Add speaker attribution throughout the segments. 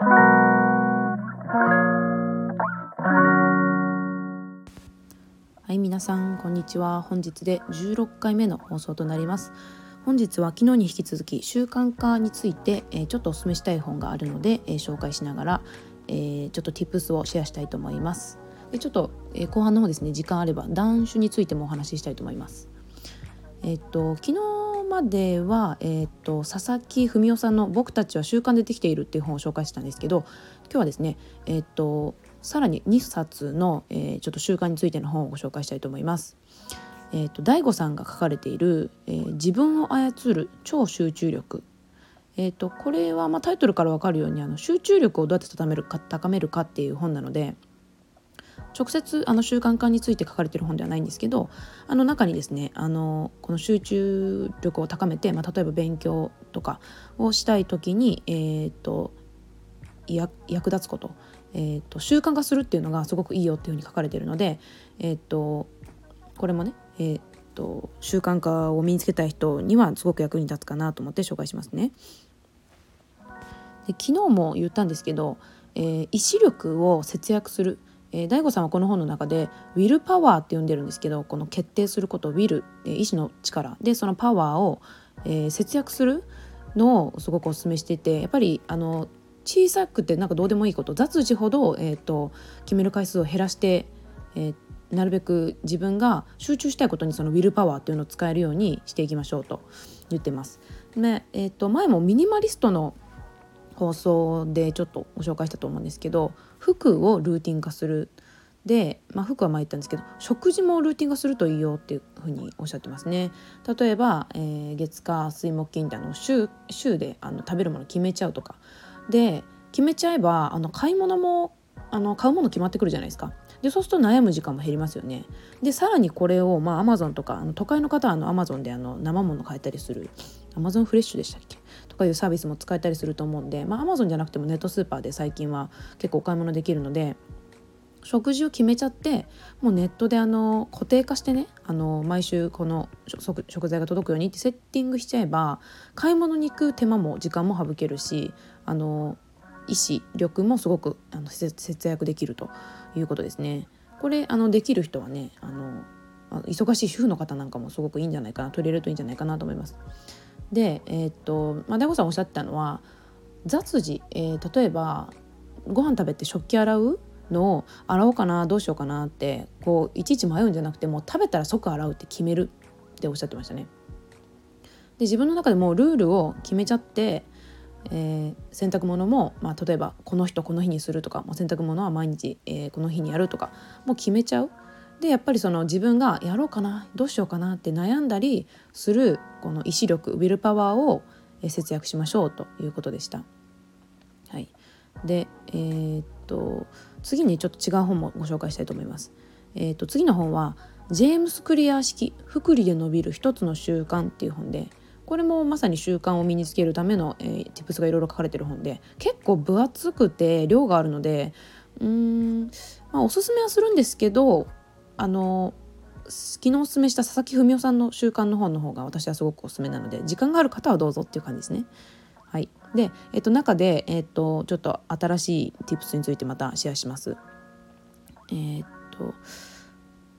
Speaker 1: はい皆さんこんにちは。本日で16回目の放送となります。本日は昨日に引き続き習慣化について、え、ちょっとお勧めしたい本があるので、え、紹介しながら、えー、ちょっと tips をシェアしたいと思います。でちょっと、え後半の方ですね時間あれば断酒についてもお話ししたいと思います。えっと昨日までは、えーと、佐々木文夫さんの「僕たちは習慣でできている」っていう本を紹介したんですけど今日はですね、えーと、さらに2冊の、えー、ちょっと習慣についての本をご紹介したいと思います。えーと、大悟さんが書かれている、えー、自分を操る超集中力」えー、とこれは、まあ、タイトルから分かるようにあの集中力をどうやって高めるか高めるかっていう本なので直接あの習慣化について書かれてる本ではないんですけどあの中にですねあのこの集中力を高めて、まあ、例えば勉強とかをしたい時に、えーと、役立つこと,、えーと、習慣化するっていうのがすごくいいよっていうふうに書かれてるので、えーと、これもね、えー、と習慣化を身につけたい人にはすごく役に立つかなと思って紹介しますね。で昨日も言ったんですけど、えー、意志力を節約するえー、大悟さんはこの本の中でウィルパワーって呼んでるんですけどこの決定することウィル、えー、意志の力でそのパワーを、えー、節約するのをすごくお勧めしていてやっぱりあの小さくてなんかどうでもいいこと雑事ほど、えーと、決める回数を減らして、えー、なるべく自分が集中したいことにそのウィルパワーっていうのを使えるようにしていきましょうと言ってます。でえーと前もミニマリストの放送でちょっとご紹介したと思うんですけど服をルーティン化する。で、まあ、服は前言ったんですけど食事もルーティン化するといいよっていうふうにおっしゃってますね。例えば、えー、月火水木金ってあの週週であの食べるもの決めちゃうとか。で決めちゃえばあの買い物もあの買うもの決まってくるじゃないですか。でそうすると悩む時間も減りますよね。でさらにこれをまあアマゾンとかあの都会の方はあのアマゾンであの生もの買えたりする。アマゾンフレッシュでしたっけ？かいうサービスも使えたりすると思うんでまあアマゾンじゃなくてもネットスーパーで最近は結構お買い物できるので食事を決めちゃってもうネットであの固定化してねあの毎週この食材が届くようにってセッティングしちゃえば買い物に行く手間も時間も省けるしあの意志力もすごくあの節約できるということですね。これあのできる人はねあの忙しい主婦の方なんかもすごくいいんじゃないかな取り入れるといいんじゃないかなと思います。で、えー、っとまあ、大悟さんおっしゃったのは雑事、えー、例えばご飯食べて食器洗うのを洗おうかなどうしようかなってこういちいち迷うんじゃなくてもう食べたら即洗うって決めるっておっしゃってましたね。で自分の中でもルールを決めちゃってえー、洗濯物も、まあ、例えばこの人この日にするとかもう洗濯物は毎日、えー、この日にやるとかもう決めちゃう。でやっぱりその自分がやろうかなどうしようかなって悩んだりするこの意志力ウィルパワーを節約しましょうということでした。はい、で、えー、っと次にちょっと違う本もご紹介したいと思います。えー、っと次の本はジェームス・クリア式「福利で伸びる一つの習慣」っていう本でこれもまさに習慣を身につけるための、えー、tips がいろいろ書かれてる本で結構分厚くて量があるのでうーん、まあ、おすすめはするんですけどあの昨日おすすめした佐々木文夫さんの習慣の本の方が私はすごくおすすめなので時間がある方はどうぞっていう感じですね。はい、で、えっと、中で、えっと、ちょっと新しい tips についてまたシェアします。えっと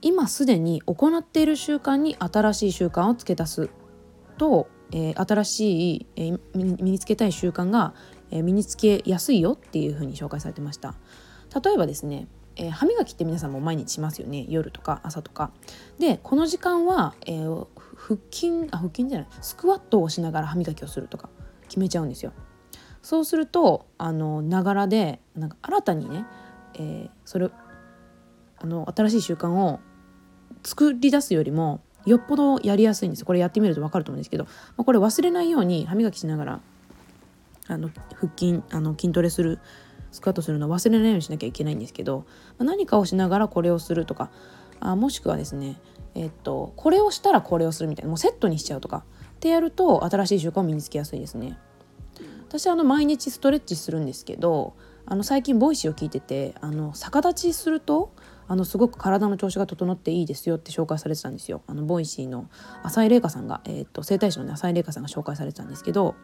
Speaker 1: 今すでに行っている習慣に新しい習慣を付け足すとえー、新しい、えー、身につけたい習慣が、えー、身につけやすいよっていうふうに紹介されてました例えばですね、えー、歯磨きって皆さんも毎日しますよね？夜とか朝とか。でこの時間は、えー、腹筋あ腹筋じゃないスクワットをしながら歯磨きをするとか決めちゃうんですよ。そうするとあのながらでなんか新たにね、えー、それあの新しい習慣を作り出すよりもよっぽどやりやすいんですこれやってみると分かると思うんですけど、まあ、これ忘れないように歯磨きしながらあの腹筋あの筋トレするスクワットするのを忘れないようにしなきゃいけないんですけど、何かをしながらこれをするとかあもしくはですねえっとこれをしたらこれをするみたいなもうセットにしちゃうとかってやると新しい習慣を身につけやすいですね。私あの毎日ストレッチするんですけどあの最近 Voicy を聞いててあの逆立ちするとあのすごく体の調子が整っていいですよって紹介されてたんですよあの Voicy の浅井玲香さんが、えーと、整体師の、ね、浅井玲香さんが紹介されてたんですけど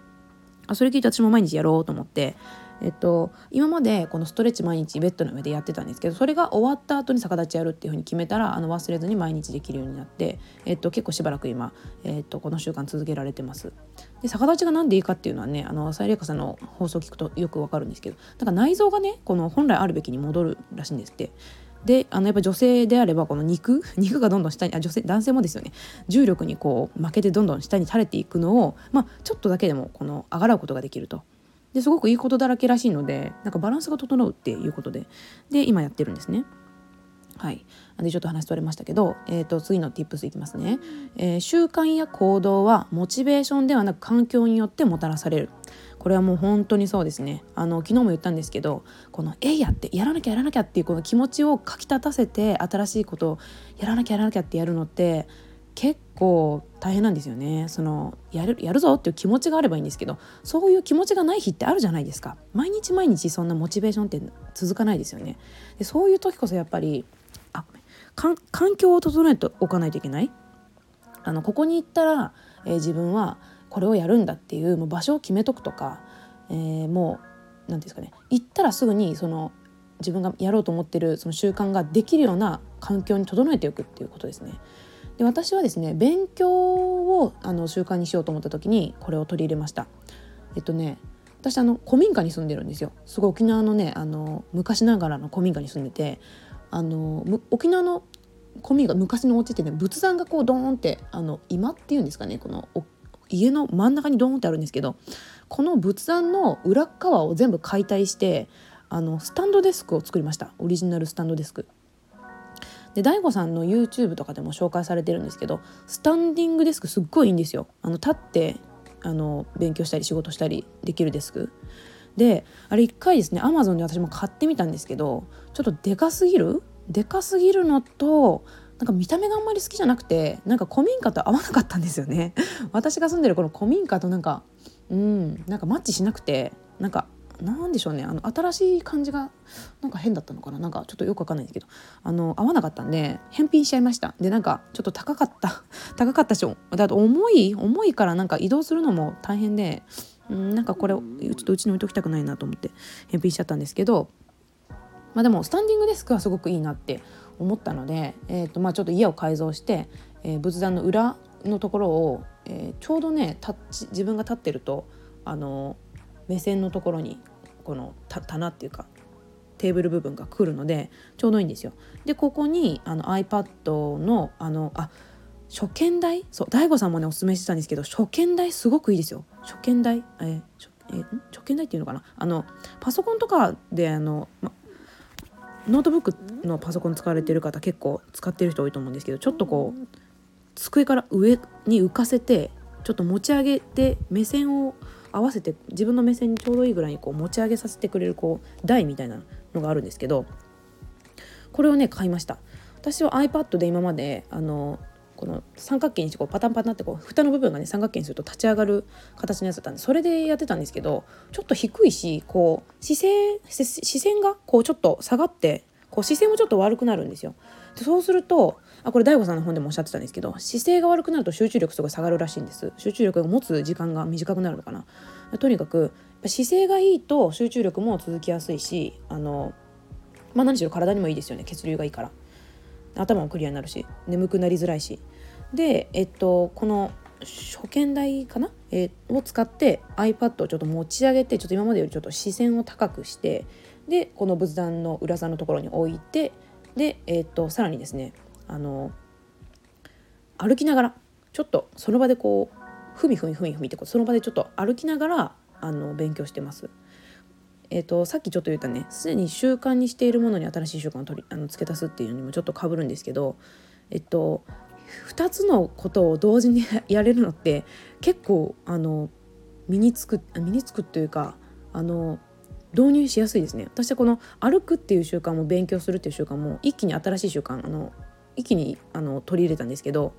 Speaker 1: あそれ聞いて私も毎日やろうと思って、えっと、今までこのストレッチ毎日ベッドの上でやってたんですけどそれが終わった後に逆立ちやるっていうふうに決めたらあの忘れずに毎日できるようになって、えっと、結構しばらく今、えっと、この習慣続けられてます。で逆立ちが何でいいかっていうのはねあのサイレイカさんの放送を聞くとよくわかるんですけどなんか内臓がねこの本来あるべきに戻るらしいんですって。であのやっぱ女性であればこの肉？肉がどんどん下にあ女性男性もですよね重力にこう負けてどんどん下に垂れていくのを、まあ、ちょっとだけでもこのあがらうことができると。ですごくいいことだらけらしいのでなんかバランスが整うっていうことでで今やってるんですね。はい、でちょっと話取れましたけど、えーと、次の tips いきますね、えー、習慣や行動はモチベーションではなく環境によってもたらされる。これはもう本当にそうですね。あの昨日も言ったんですけどこの「えいや」ってやらなきゃやらなきゃっていうこの気持ちをかきたたせて新しいことをやらなきゃやらなきゃってやるのって結構大変なんですよね。そのやるやるぞっていう気持ちがあればいいんですけどそういう気持ちがない日ってあるじゃないですか。毎日毎日そんなモチベーションって続かないですよね。でそういう時こそやっぱりあ環境を整えておかないといけない。あのここに行ったら、えー、自分はこれをやるんだっていうもう場所を決めとくとか、えー、もう何ですかね。行ったらすぐにその自分がやろうと思ってるその習慣ができるような環境に整えておくっていうことですね。で私はですね勉強をあの習慣にしようと思った時にこれを取り入れました。えっとね私あの古民家に住んでるんですよ。すごい沖縄のねあの昔ながらの古民家に住んでてあの沖縄の古民家昔のお家ってね仏壇がこうドーンってあの今っていうんですかねこの家の真ん中にドーンってあるんですけどこの仏壇の裏側を全部解体してあのスタンドデスクを作りました。オリジナルスタンドデスク。で DAIGO さんの YouTube とかでも紹介されてるんですけどスタンディングデスクすっごいいいんですよ。あの立ってあの勉強したり仕事したりできるデスク。であれ一回ですね Amazon で私も買ってみたんですけどちょっとでかすぎる？でかすぎるのとなんか見た目があんまり好きじゃなくてなんか古民家と合わなかったんですよね。私が住んでるこの古民家となんかうんなんかマッチしなくてなんかなんでしょうね。あの新しい感じがなんか変だったのかな。なんかちょっとよくわかんないんですけど。あの合わなかったんで返品しちゃいました。でなんかちょっと高かった。高かったしょだと重い重いからなんか移動するのも大変でんなんかこれちょっとうちに置いときたくないなと思って返品しちゃったんですけど。まあでもスタンディングデスクはすごくいいなって思ったので、えーとまあ、ちょっと家を改造して、えー、仏壇の裏のところを、えー、ちょうどねタッチ自分が立ってるとあの目線のところにこの棚っていうかテーブル部分が来るのでちょうどいいんですよ。でここにあの iPad のあのあ書見台？そう DaiGo さんもねおすすめしてたんですけど書見台？すごくいいですよ。書見台？えー、え、書見台っていうのかな？あのパソコンとかであの、ま、ノートブックのパソコン使われてる方結構使ってる人多いと思うんですけどちょっとこう机から上に浮かせてちょっと持ち上げて目線を合わせて自分の目線にちょうどいいぐらいにこう持ち上げさせてくれるこう台みたいなのがあるんですけどこれをね買いました私は iPad で今まであのこの三角形にしてこうパタンパタンってこう蓋の部分がね三角形にすると立ち上がる形のやつだったんでそれでやってたんですけどちょっと低いしこう姿勢視線がこうちょっと下がってこう姿勢もちょっと悪くなるんですよ。でそうするとあこれ DAIGO さんの本でもおっしゃってたんですけど姿勢が悪くなると集中力すごい下がるらしいんです。集中力が持つ時間が短くなるのかな。とにかく姿勢がいいと集中力も続きやすいしあのまあ何しろ体にもいいですよね。血流がいいから。頭もクリアになるし眠くなりづらいし。でえっとこの初見台かな、え、を使って iPad をちょっと持ち上げてちょっと今までよりちょっと視線を高くしてでこの仏壇の裏座のところに置いてで、えー、っとさらにですねあの歩きながらちょっとその場でこうふみふみふみふみってその場でちょっと歩きながらあの勉強してます。えーと、さっきちょっと言ったねすでに習慣にしているものに新しい習慣を取りあの付け足すっていうのにもちょっとかぶるんですけどえっと2つのことを同時に やれるのって結構あの身につく身につくというかあの導入しやすいですね私はこの歩くっていう習慣も勉強するっていう習慣も一気に新しい習慣あの一気にあの取り入れたんですけど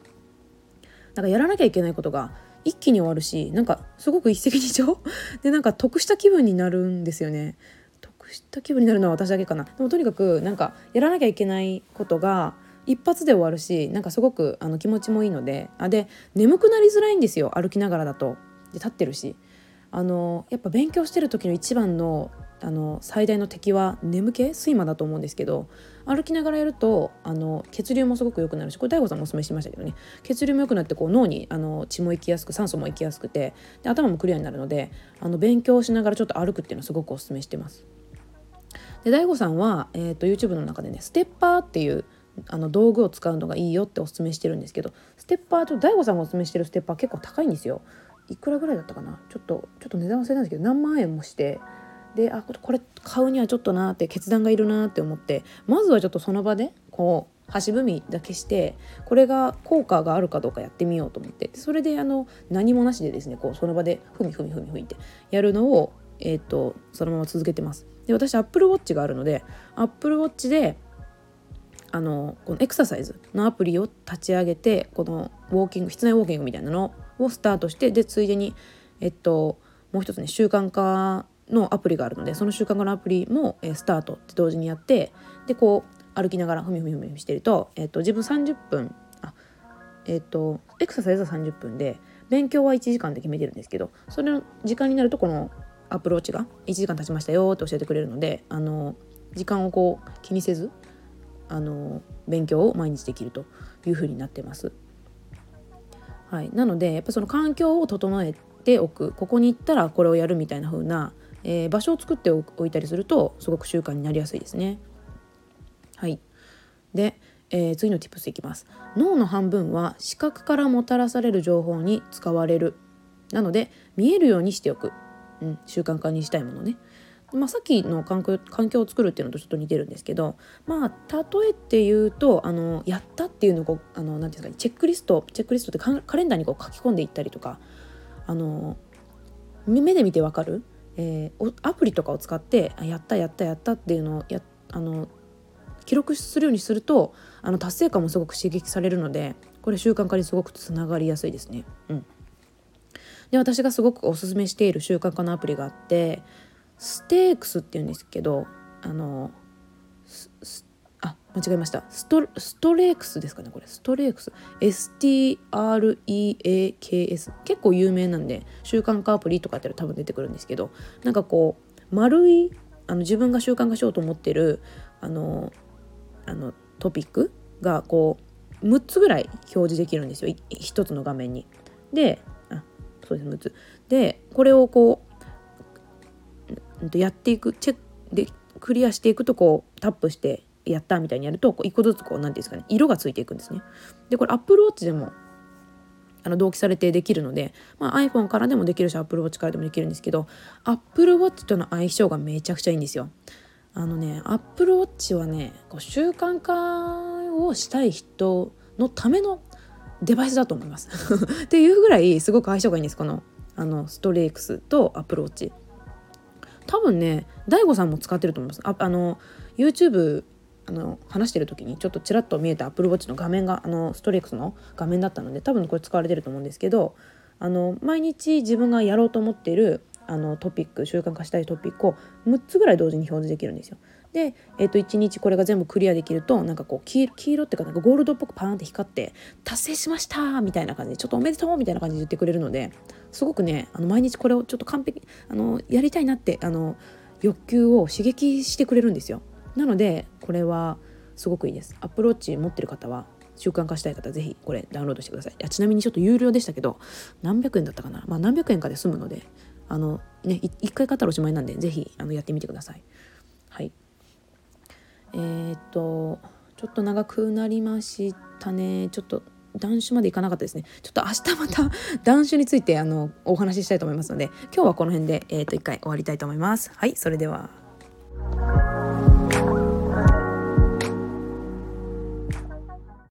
Speaker 1: なんかやらなきゃいけないことが一気に終わるしなんかすごく一石二鳥？でなんか得した気分になるんですよね。得した気分になるのは私だけかな。でもとにかくなんかやらなきゃいけないことが一発で終わるしなんかすごくあの気持ちもいいのであで眠くなりづらいんですよ歩きながらだと。で立ってるし。あのやっぱ勉強してる時の一番のあの最大の敵は眠気？睡魔だと思うんですけど歩きながらやるとあの血流もすごく良くなるしこれ大悟さんもおすすめしてましたけどね血流も良くなってこう脳にあの血も行きやすく酸素も行きやすくてで頭もクリアになるのであの勉強しながらちょっと歩くっていうのをすごくおすすめしてます。で大悟さんは、えーと、YouTube の中でねステッパーっていうあの道具を使うのがいいよっておすすめしてるんですけどステッパーと大悟さんがおすすめしてるステッパー結構高いんですよ。いくらぐらいだったかな？ちょっとちょっと値段忘れたんですけど何万円もしてであこれ買うにはちょっとなって決断がいるなって思ってまずはちょっとその場でこう箸踏みだけしてこれが効果があるかどうかやってみようと思ってそれであの何もなしでですねこうその場でふみふみふみふみってやるのを、えーと、そのまま続けてます。で私 Apple Watch があるので Apple Watch であのこのエクササイズのアプリを立ち上げてこのウォーキング室内ウォーキングみたいなのをスタートしてでついでにえっともう一つね習慣化のアプリがあるのでその習慣化のアプリも、えー、スタートって同時にやってでこう歩きながらふみふみふみしてると,、えーと、自分30分あえっ、ー、とエクササイズは30分で勉強は1時間で決めてるんですけどそれの時間になるとこのアプローチが1時間経ちましたよって教えてくれるのであの時間をこう気にせずあの勉強を毎日できるというふうになってます。はい、なのでやっぱその環境を整えておくここに行ったらこれをやるみたいな風なえー、場所を作っておいたりするとすごく習慣になりやすいですね。はいで、えー、次の tips いきます。脳の半分は視覚からもたらされる情報に使われる。なので見えるようにしておく。うん、習慣化にしたいものね。まあ、さっきの環境環境を作るっていうのとちょっと似てるんですけどまあ例えて言うとあのやったっていうのをこうあのなんていうんですかねチェックリストチェックリストってカレンダーにこう書き込んでいったりとかあの目で見てわかるえー、アプリとかを使ってやったやったやったっていうのをやあの記録するようにするとあの達成感もすごく刺激されるのでこれ習慣化にすごくつながりやすいですね。うん、で私がすごくおすすめしている習慣化のアプリがあってステークスっていうんですけどあの間違えました。ストストレークスですかねこれ。ストレークス。STREAKS 結構有名なんで習慣化アプリとかって多分出てくるんですけどなんかこう丸いあの自分が習慣化しようと思ってるあのあのトピックがこう6つぐらい表示できるんですよ。1つの画面に。であそうです6つ。でこれをこうやっていくチェックでクリアしていくとこうタップしてやったみたいにやると一個ずつこう何て言うんですかね色がついていくんですね。でこれ Apple Watch でもあの同期されてできるので、まあ、iPhone からでもできるし Apple Watch からでもできるんですけど Apple Watch との相性がめちゃくちゃいいんですよ。あのね Apple Watch はねこう習慣化をしたい人のためのデバイスだと思います。っていうぐらいすごく相性がいいんですこのあのストレークスと Apple Watch。多分ね DAIGO さんも使ってると思います。ああの YouTube あの話してる時にちょっとちらっと見えた Apple Watch の画面があのストレックスの画面だったので多分これ使われてると思うんですけどあの毎日自分がやろうと思っているあのトピック習慣化したいトピックを6つぐらい同時に表示できるんですよ。で、えー、と1日これが全部クリアできるとなんかこう黄色っていうかなんかゴールドっぽくパーンって光って達成しましたみたいな感じでちょっとおめでとうみたいな感じで言ってくれるのですごくねあの毎日これをちょっと完璧あのやりたいなってあの欲求を刺激してくれるんですよ。なのでこれはすごくいいです。アプローチ持ってる方は習慣化したい方ぜひこれダウンロードしてください。いちなみにちょっと有料でしたけど何百円だったかな？まあ何百円かで済むのであのね一回買ったらおしまいなんでぜひあのやってみてください。はい。えー、っとちょっと長くなりましたね。ちょっと断酒までいかなかったですね。ちょっと明日また 断酒についてあのお話ししたいと思いますので今日はこの辺で、えー、っと一回終わりたいと思います。はいそれでは。